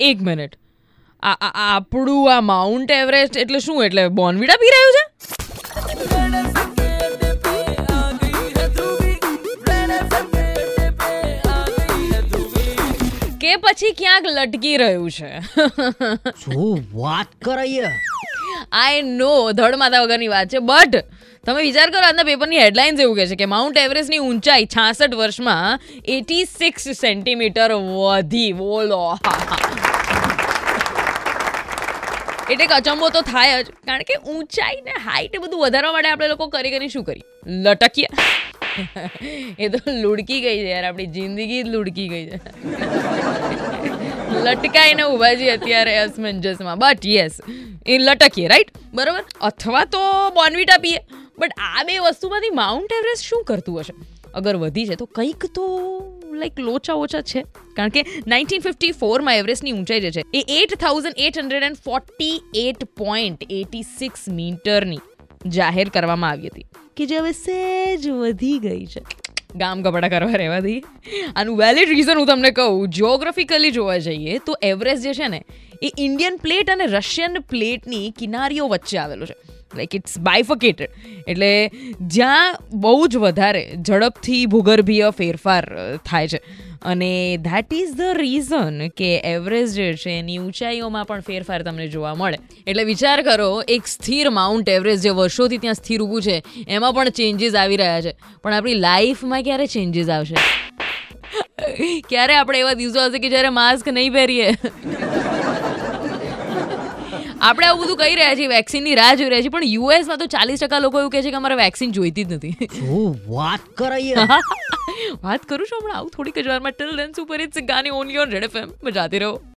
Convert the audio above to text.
એક મિનિટ. આપણું આ માઉન્ટ એવરેસ્ટ એટલે શું? એટલે બોનવીડા પી રહ્યું છે? કે પછી ક્યાંક લટકી રહ્યું છે? શું વાત કરે આઈ નો, ધડ માથા વગરની વાત છે. બટ તમે વિચાર કરો, આજના પેપરની હેડલાઇન્સ એવું કહે છે કે માઉન્ટ એવરેસ્ટની ઊંચાઈ છાસઠ વર્ષમાં એટી સિક્સ સેન્ટીમીટર વધી. બોલો. એટલે અચંબો તો થાય જ. કારણ કે ઊંચાઈ ને હાઈટ બધું વધારવા માટે આપણે લોકો કરી કરી શું કરી? લટકીએ. એ તો લુડકી ગઈ છે યાર, આપણી જિંદગી જ લુડકી ગઈ છે. લટકાઈને ઊભા છીએ અત્યારે અસમંજસમાં બટ યસ એ લટકીએ રાઈટ બરાબર? અથવા તો બોનવીટા પીએ. બટ આ બે વસ્તુમાંથી માઉન્ટ એવરેસ્ટ શું કરતું હશે? અગર વધી છે તો કંઈક તો લાઈક લોચા ઓછા છે. કારણ કે નાઇન્ટીન ફિફ્ટી ફોરમાં એવરેસ્ટની ઊંચાઈ જે છે, એ eight thousand eight hundred and forty eight point eighty six મીટરની જાહેર કરવામાં આવી હતી. કે જે હવે સહેજ વધી ગઈ છે. ગામ કપડા કરવા રહેવાથી. આનું વેલિડ રીઝન હું તમને કહું જિયોગ્રાફિકલી જોવા જઈએ તો એવરેસ્ટ જે છે ને એ ઇન્ડિયન પ્લેટ અને રશિયન પ્લેટની કિનારીઓ વચ્ચે આવેલો છે. લાઈક ઇટ્સ બાયફકેટેડ એટલે જ્યાં બહુ જ વધારે ઝડપથી ભૂગર્ભીય ફેરફાર થાય છે. અને ધેટ ઇઝ ધ રીઝન કે એવરેસ્ટ જે છે, એની ઊંચાઈઓમાં પણ ફેરફાર તમને જોવા મળે. એટલે વિચાર કરો, એક સ્થિર માઉન્ટ એવરેસ્ટ જે વર્ષોથી ત્યાં સ્થિર ઊભું છે, એમાં પણ ચેન્જીસ આવી રહ્યા છે. પણ આપણી લાઈફમાં ક્યારે ચેન્જીસ આવશે? ક્યારે આપણે એવા દિવસો હશે કે જ્યારે માસ્ક નહીં પહેરીએ? આપણે આવું બધું કહી રહ્યા છીએ વેક્સિનની રાહ જોઈ રહ્યા છીએ પણ યુએસમાં તો ચાલીસ ટકા લોકો એવું કહે છે કે અમારે વેક્સિન જોઈતી જ નથી. વાત કરે વાત કરું છું હમણાં આવું થોડીક જ વારમાં ટિલ દેન સુપર ઇટ્સ ગાની ઓન યોર રેડ એફએમ મજાતી રહો.